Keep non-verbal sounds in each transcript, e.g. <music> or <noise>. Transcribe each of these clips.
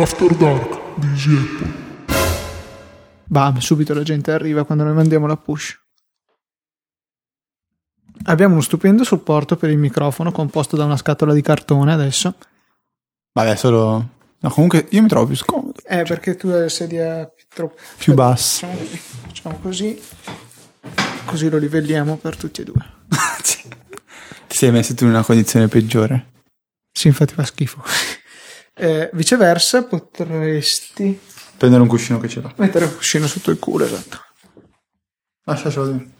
After Dark di Easy Apple. Bam, subito la gente arriva quando noi mandiamo la push. Abbiamo uno stupendo supporto per il microfono composto da una scatola di cartone adesso. Vabbè, solo... No, comunque io mi trovo più scomodo. Eh, perché tu hai la sedia più troppo... Più bassa. Facciamo così. Facciamo così. Così lo livelliamo per tutti e due. <laughs> Ti sei messo tu in una condizione peggiore. Sì, infatti fa schifo. Eh, viceversa, potresti Prendere un cuscino che ce l'ho. mettere un cuscino sotto il culo, esatto. Lasciacelo lì.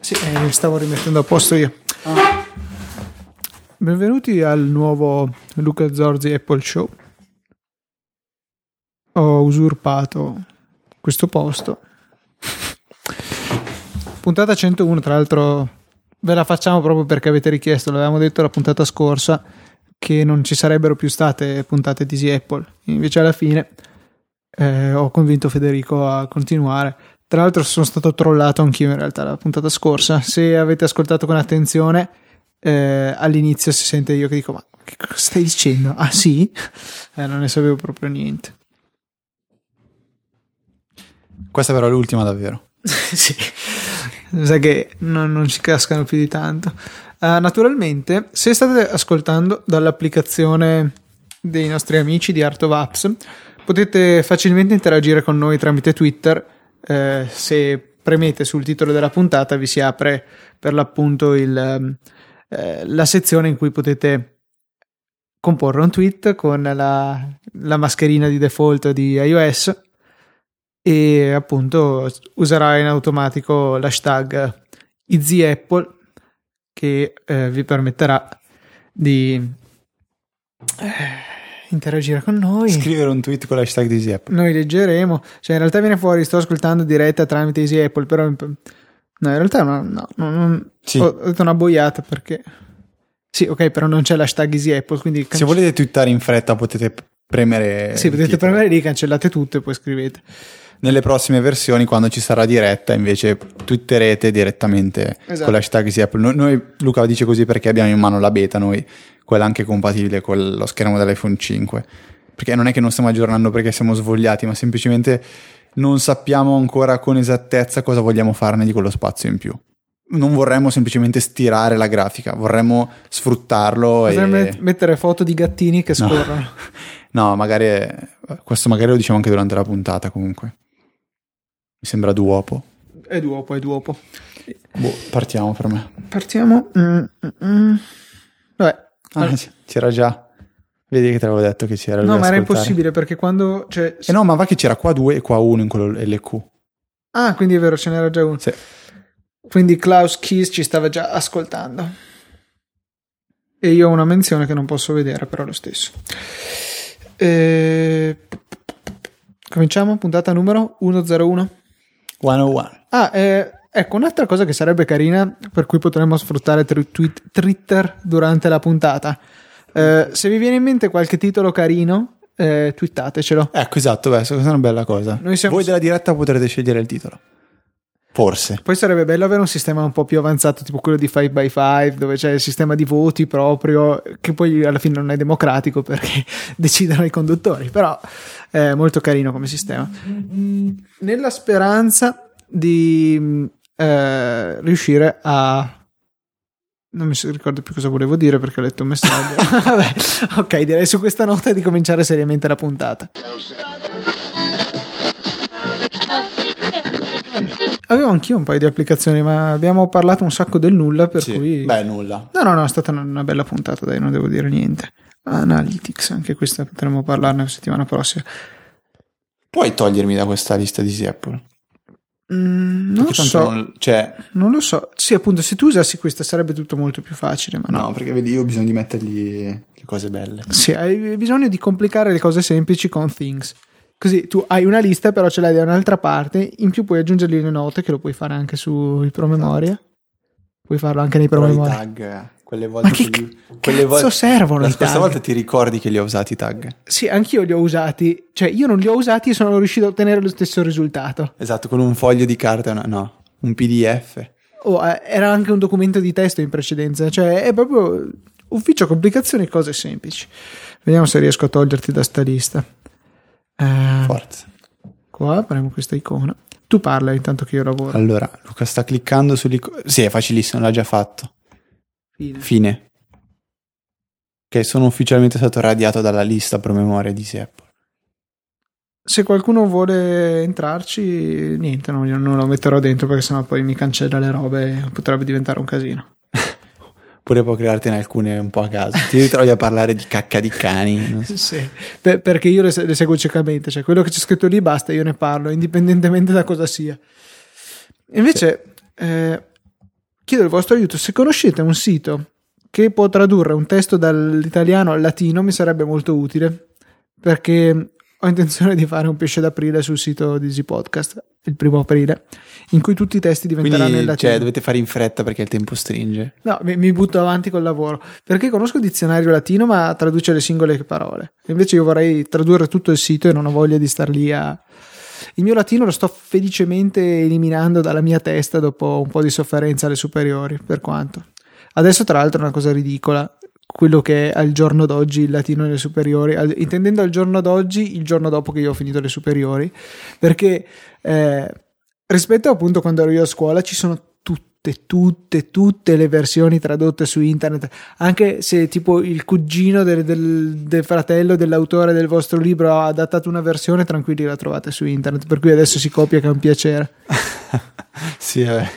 Sì, eh, mi stavo rimettendo a posto io. Benvenuti al nuovo Luca Zorzi Apple Show. Ho usurpato questo posto. Puntata 101, tra l'altro ve la facciamo proprio perché avete richiesto, l'avevamo detto la puntata scorsa che non ci sarebbero più state puntate di Apple. Invece alla fine eh, ho convinto Federico a continuare. Tra l'altro sono stato trollato anch'io in realtà la puntata scorsa. Se avete ascoltato con attenzione, eh, all'inizio si sente io che dico ma che cosa stai dicendo? Ah sì? <laughs> Eh, non ne sapevo proprio niente. Questa però è l'ultima davvero. <laughs> sì, mi sa che non, non ci cascano più di tanto. Uh, naturalmente, se state ascoltando dall'applicazione dei nostri amici di Art of Apps, potete facilmente interagire con noi tramite Twitter. Eh, se premete sul titolo della puntata, vi si apre per l'appunto il, eh, la sezione in cui potete comporre un tweet con la, la mascherina di default di iOS e appunto userà in automatico l'hashtag EasyApple che eh, vi permetterà di eh, interagire con noi. Scrivere un tweet con l'hashtag di Easy Apple. Noi leggeremo, cioè in realtà viene fuori, sto ascoltando diretta tramite Easy Apple, però no, in realtà no, no, no, Sì. ho ho detto una boiata perché sì, ok, però non c'è l'hashtag Easy Apple, quindi Se volete twittare in fretta potete premere... sì, potete titolo. premere lì, cancellate tutto e poi scrivete. Nelle prossime versioni, quando ci sarà diretta, invece twitterete direttamente Esatto. con l'hashtag Easy Apple. Noi, noi- Luca dice così perché abbiamo in mano la beta, noi, quella anche compatibile con lo schermo dell'iPhone 5. Perché non è che non stiamo aggiornando perché siamo svogliati, ma semplicemente non sappiamo ancora con esattezza cosa vogliamo farne di quello spazio in più. Non vorremmo semplicemente stirare la grafica, vorremmo sfruttarlo Potremmo e... met- mettere foto di gattini che No. scorrono. <laughs> No, magari questo magari lo diciamo anche durante la puntata comunque. Mi sembra duopo. È duopo, è duopo. Boh, partiamo per me. Partiamo. Mm, mm, mm. Vabbè. Ah, c'era già. Vedi che te l'avevo detto che c'era. no, ma era impossibile perché quando. Cioè, Eh no, ma va che c'era qua due e qua uno in quello LQ. Ah, quindi è vero, ce n'era già uno. Sì. Quindi Klaus Kies ci stava già ascoltando. E io ho una menzione che non posso vedere, però lo stesso. Eh, Cominciamo, puntata numero 101. 101. Ah, eh, ecco, un'altra cosa che sarebbe carina, per cui potremmo sfruttare tweet- Twitter durante la puntata. Eh, se vi viene in mente qualche titolo carino, eh, twittatecelo. Ecco, esatto, beh, questa è una bella cosa. Siamo- Voi della diretta potrete scegliere il titolo. Forse. Poi sarebbe bello avere un sistema un po' più avanzato, tipo quello di 5x5, dove c'è il sistema di voti proprio, che poi alla fine non è democratico perché <laughs> decidono i conduttori, però è molto carino come sistema. Nella speranza di eh, riuscire a... Non mi ricordo più cosa volevo dire perché ho letto un messaggio. <laughs> Vabbè, ok, direi su questa nota di cominciare seriamente la puntata. Anch'io un paio di applicazioni, ma abbiamo parlato un sacco del nulla, per Sì. cui... Beh, nulla. No, no, no, è stata una, bella puntata, dai, non devo dire niente. Analytics, anche questa potremmo parlarne la settimana prossima. Puoi togliermi da questa lista di Easy Apple? Mm, non lo so, non- cioè, non lo so. Sì, appunto, se tu usassi questa sarebbe tutto molto più facile, ma no. no, perché vedi, io ho bisogno di mettergli le cose belle. Sì, hai bisogno di complicare le cose semplici con things. Così tu hai una lista, però ce l'hai da un'altra parte. In più puoi aggiungergli le note, che lo puoi fare anche sui promemoria. Puoi farlo anche nei promemoria. tag, eh, quelle volte Ma che, che li- quelle cazzo volte- servono La scorsa volta ti ricordi che li ho usati i tag? Sì, anch'io li ho usati. Cioè, io non li ho usati e sono riuscito a ottenere lo stesso risultato. Esatto, con un foglio di carta, no, no, un PDF. Oh, eh, era anche un documento di testo in precedenza. Cioè, è proprio ufficio complicazioni, cose semplici. Vediamo se riesco a toglierti da sta lista. Eh, Forza. qua apriamo questa icona. Tu parla intanto che io lavoro. Allora, Luca sta cliccando sull'icona. Sì, è facilissimo, l'ha già fatto. Fine. Fine. Che sono ufficialmente stato radiato dalla lista promemoria di Apple. Se qualcuno vuole entrarci, niente, non, non lo metterò dentro perché sennò poi mi cancella le robe potrebbe diventare un casino. Oppure può creartene alcune un po' a caso. Ti ritrovi a parlare di cacca di cani. so. Sì, per- perché io le, le seguo ciecamente, cioè quello che c'è scritto lì basta, io ne parlo, indipendentemente da cosa sia. Invece, eh, chiedo il vostro aiuto, se conoscete un sito che può tradurre un testo dall'italiano al latino, mi sarebbe molto utile, perché ho intenzione di fare un pesce d'aprile sul sito di Easy Podcast, il primo aprile, in cui tutti i testi diventeranno in Quindi, latino. cioè, dovete fare in fretta perché il tempo stringe. No, mi, mi butto avanti col lavoro perché conosco il dizionario latino, ma traduce le singole parole. Invece io vorrei tradurre tutto il sito e non ho voglia di star lì a. Il mio latino lo sto felicemente eliminando dalla mia testa dopo un po' di sofferenza alle superiori. Per quanto adesso, tra l'altro, è una cosa ridicola. Quello che è al giorno d'oggi il latino nelle superiori, al- intendendo al giorno d'oggi il giorno dopo che io ho finito le superiori, perché eh, rispetto appunto quando ero io a scuola ci sono tutte, tutte, tutte le versioni tradotte su internet, anche se tipo il cugino del, del- del fratello dell'autore del vostro libro ha adattato una versione, tranquilli la trovate su internet, per cui adesso si copia che è un piacere. <laughs> sì, vabbè.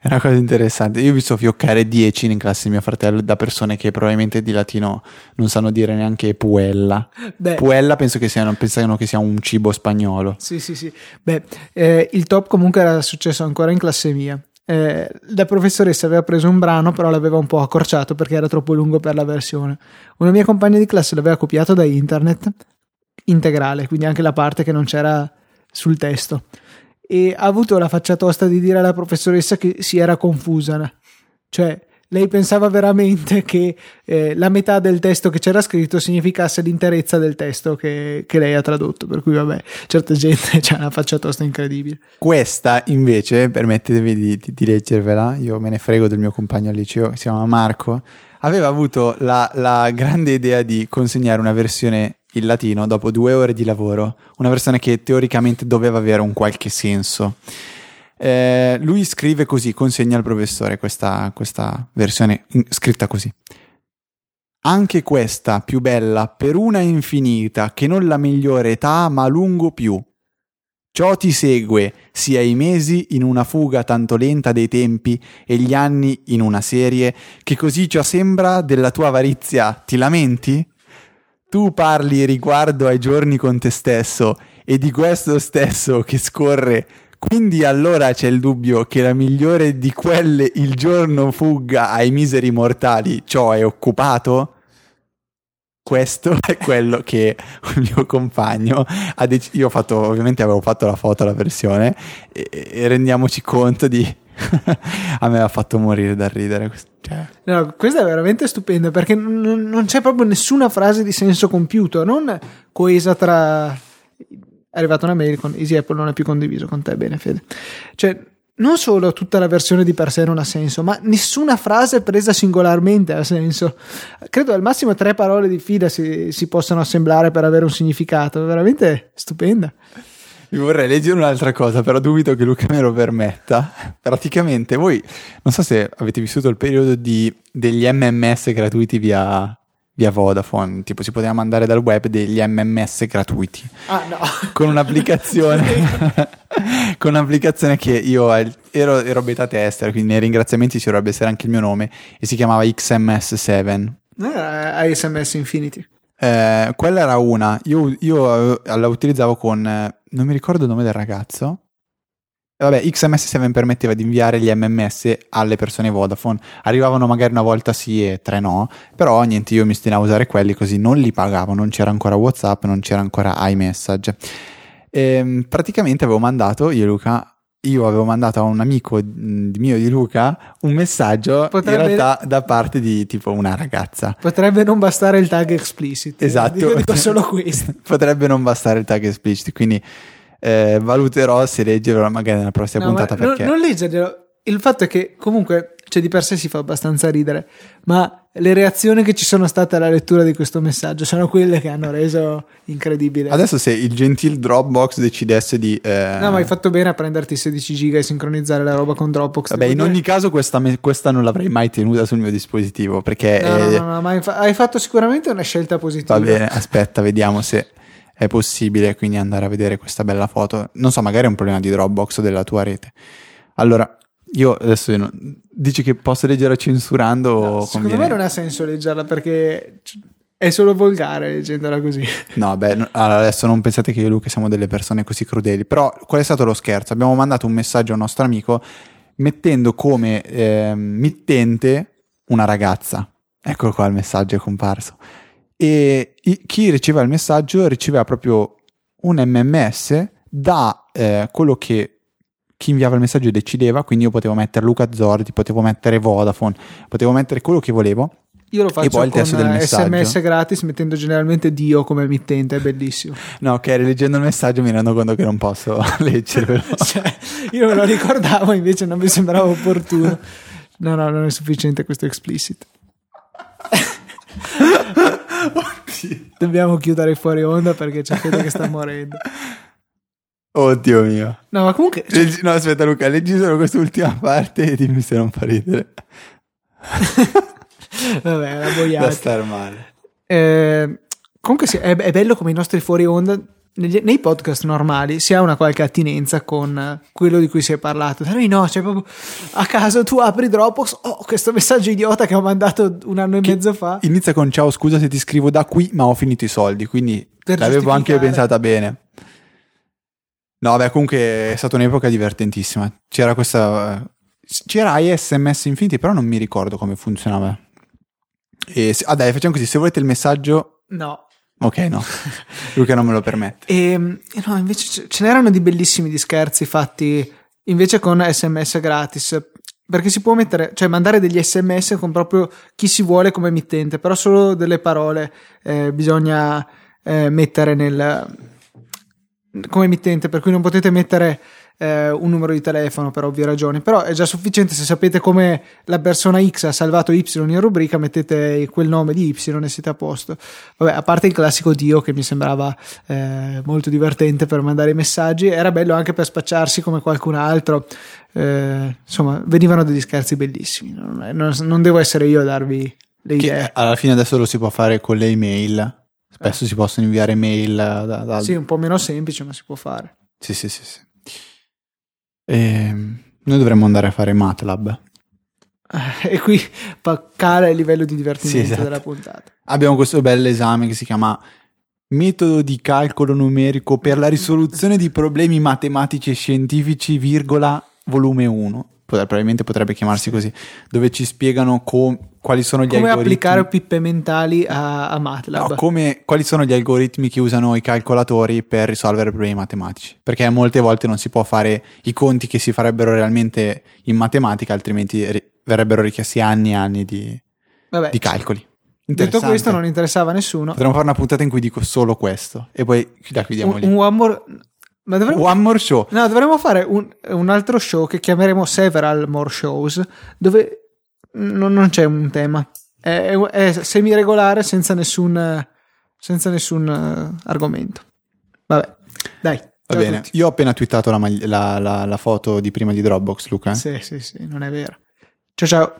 È una cosa interessante. Io ho visto fioccare 10 in classe di mio fratello da persone che probabilmente di latino non sanno dire neanche puella. Beh, Puella penso che siano, pensano che sia un cibo spagnolo. Sì, sì, sì. Beh, eh, il top comunque era successo ancora in classe mia. Eh, la professoressa aveva preso un brano, però l'aveva un po' accorciato perché era troppo lungo per la versione. Una mia compagna di classe l'aveva copiato da internet integrale, quindi anche la parte che non c'era sul testo. E ha avuto la faccia tosta di dire alla professoressa che si era confusa. Cioè, lei pensava veramente che eh, la metà del testo che c'era scritto significasse l'interezza del testo che, che lei ha tradotto. Per cui, vabbè, certa gente <laughs> ha una faccia tosta incredibile. Questa invece, permettetemi di, di- di leggervela, io me ne frego del mio compagno al liceo, si chiama Marco, aveva avuto la, la grande idea di consegnare una versione in latino dopo due ore di lavoro, una versione che teoricamente doveva avere un qualche senso. Eh, lui scrive così, consegna al professore questa, questa versione scritta così. Anche questa più bella per una infinita, che non la migliore età, ma lungo più. Ciò ti segue, sia i mesi in una fuga tanto lenta dei tempi e gli anni in una serie, che così ciò sembra della tua avarizia, ti lamenti? Tu parli riguardo ai giorni con te stesso e di questo stesso che scorre, quindi allora c'è il dubbio che la migliore di quelle il giorno fugga ai miseri mortali, ciò è occupato? Questo è quello che il mio compagno ha deciso. Io ho fatto, ovviamente avevo fatto la foto, la versione, e, e rendiamoci conto di. <laughs> a me ha fatto morire da ridere. Cioè, No, questa è veramente stupenda perché non, non c'è proprio nessuna frase di senso compiuto, non coesa tra. È arrivata una mail con Easy Apple non è più condiviso con te, bene Fede. Cioè, non solo tutta la versione di per sé non ha senso, ma nessuna frase presa singolarmente ha senso. Credo al massimo tre parole di fila si, si possano assemblare per avere un significato. Veramente stupenda. Vi vorrei leggere un'altra cosa, però dubito che Luca me lo permetta. Praticamente voi, non so se avete vissuto il periodo di, degli MMS gratuiti via, via Vodafone, tipo si poteva mandare dal web degli MMS gratuiti. Ah, no. con un'applicazione <laughs> con un'applicazione che io ero, ero beta tester quindi nei ringraziamenti ci dovrebbe essere anche il mio nome e si chiamava XMS7 Non era SMS Infinity. Eh, quella era una io, io eh, la utilizzavo con eh, non mi ricordo il nome del ragazzo. E vabbè XMS7 permetteva di inviare gli MMS alle persone Vodafone. Arrivavano magari una volta sì e tre no però niente io mi ostinavo a usare quelli così non li pagavo non c'era ancora Whatsapp non c'era ancora iMessage. Ehm, praticamente avevo mandato io e Luca io avevo mandato a un amico mh, mio di Luca un messaggio Potrebbe- in realtà da parte di tipo una ragazza Potrebbe non bastare il tag explicit. Esatto. Dico, dico solo questo. <laughs> potrebbe non bastare il tag explicit quindi eh, valuterò se leggerlo magari nella prossima No, puntata non- perché non leggerglielo. Il fatto è che comunque cioè di per sé si fa abbastanza ridere, ma le reazioni che ci sono state alla lettura di questo messaggio sono quelle che hanno reso incredibile. Adesso se il gentil Dropbox decidesse di... eh, No, ma hai fatto bene a prenderti 16 giga e sincronizzare la roba con Dropbox. Vabbè, in Devo ogni dire- caso questa, me- questa non l'avrei mai tenuta sul mio dispositivo perché... No, no, eh, no, no, ma hai fa- hai fatto sicuramente una scelta positiva. Va bene, aspetta, vediamo se è possibile quindi andare a vedere questa bella foto. Non so, magari è un problema di Dropbox o della tua rete. Allora, io adesso io non- dici che posso leggere censurando o Secondo me non ha senso leggerla perché è solo volgare leggendola così. No, beh, no- adesso non pensate che io e Luca siamo delle persone così crudeli. Però qual è stato lo scherzo? Abbiamo mandato un messaggio a un nostro amico mettendo come ehm, mittente una ragazza. Ecco qua il messaggio è comparso. E chi riceveva il messaggio riceveva proprio un MMS da eh, quello che chi inviava il messaggio decideva, quindi io potevo mettere Luca Zordi, potevo mettere Vodafone, potevo mettere quello che volevo. Io lo faccio poi il testo del eh, messaggio. sms gratis mettendo generalmente Dio come emittente, è bellissimo. <laughs> No, ok, rileggendo il messaggio mi rendo conto che non posso <laughs> leggervelo. <laughs> Cioè, io me lo ricordavo, invece non mi sembrava opportuno. No, no, non è sufficiente questo explicit. Dobbiamo chiudere fuori onda perché c'è gente che sta morendo. Oddio mio. No, ma comunque cioè, Leggi- no, aspetta Luca, leggi solo quest'ultima <laughs> parte e dimmi se non fa ridere. <laughs> vabbè, è una Da boiata. star male. Eh, comunque sì, è, è bello come i nostri fuori onda negli- nei podcast normali si ha una qualche attinenza con quello di cui si è parlato. Da noi no, cioè proprio a caso tu apri Dropbox, oh, questo messaggio idiota che ho mandato un anno e mezzo fa. Inizia con ciao, scusa se ti scrivo da qui, ma ho finito i soldi, quindi l'avevo anche pensata bene. No, beh, comunque è stata un'epoca divertentissima. C'era questa c'era SMS Infinity, però non mi ricordo come funzionava. E se- ah, dai, facciamo così, se volete il messaggio No. Ok, no. Luca non me lo permette. E, <laughs> e no, invece ce- ce n'erano di bellissimi di scherzi fatti invece con SMS gratis. Perché si può mettere, cioè mandare degli sms con proprio chi si vuole come emittente, però solo delle parole eh, bisogna eh, mettere nel come emittente, per cui non potete mettere eh, un numero di telefono per ovvie ragioni, però è già sufficiente se sapete come la persona X ha salvato Y in rubrica, mettete quel nome di Y e siete a posto. Vabbè, a parte il classico Dio che mi sembrava eh, molto divertente per mandare i messaggi, era bello anche per spacciarsi come qualcun altro. Eh, insomma, venivano degli scherzi bellissimi. Non, non- non devo essere io a darvi le idee. alla fine adesso lo si può fare con le email. Spesso si possono inviare mail da, da- Sì, un po' meno semplice, ma si può fare. sì, sì, sì, sì. Ehm, noi dovremmo andare a fare MATLAB. Eh, E qui pa- cala il livello di divertimento Sì, esatto. della puntata. Abbiamo questo bell'esame che si chiama Metodo di calcolo numerico per la risoluzione di problemi matematici e scientifici, virgola, volume 1. Probabilmente potrebbe chiamarsi così, dove ci spiegano com- quali sono gli Come algoritmi. applicare pippe mentali a, a MATLAB. No, come- quali sono gli algoritmi che usano i calcolatori per risolvere problemi matematici? Perché molte volte non si può fare i conti che si farebbero realmente in matematica, altrimenti ri- verrebbero richiesti anni e anni di, Vabbè, di calcoli. detto questo non interessava a nessuno. Potremmo fare una puntata in cui dico solo questo e poi la chiudiamo Un, lì. un one more... Ma dovremmo... One more show. No, dovremmo fare un, un altro show che chiameremo Several More Shows, dove non, non c'è un tema. È, è, è semi-regolare senza nessun, senza nessun eh, argomento. Vabbè, dai. Va bene. tutti. Io ho appena twittato la, la- la- la foto di prima di Dropbox, Luca. Sì, sì, sì, non è vero. Ciao ciao.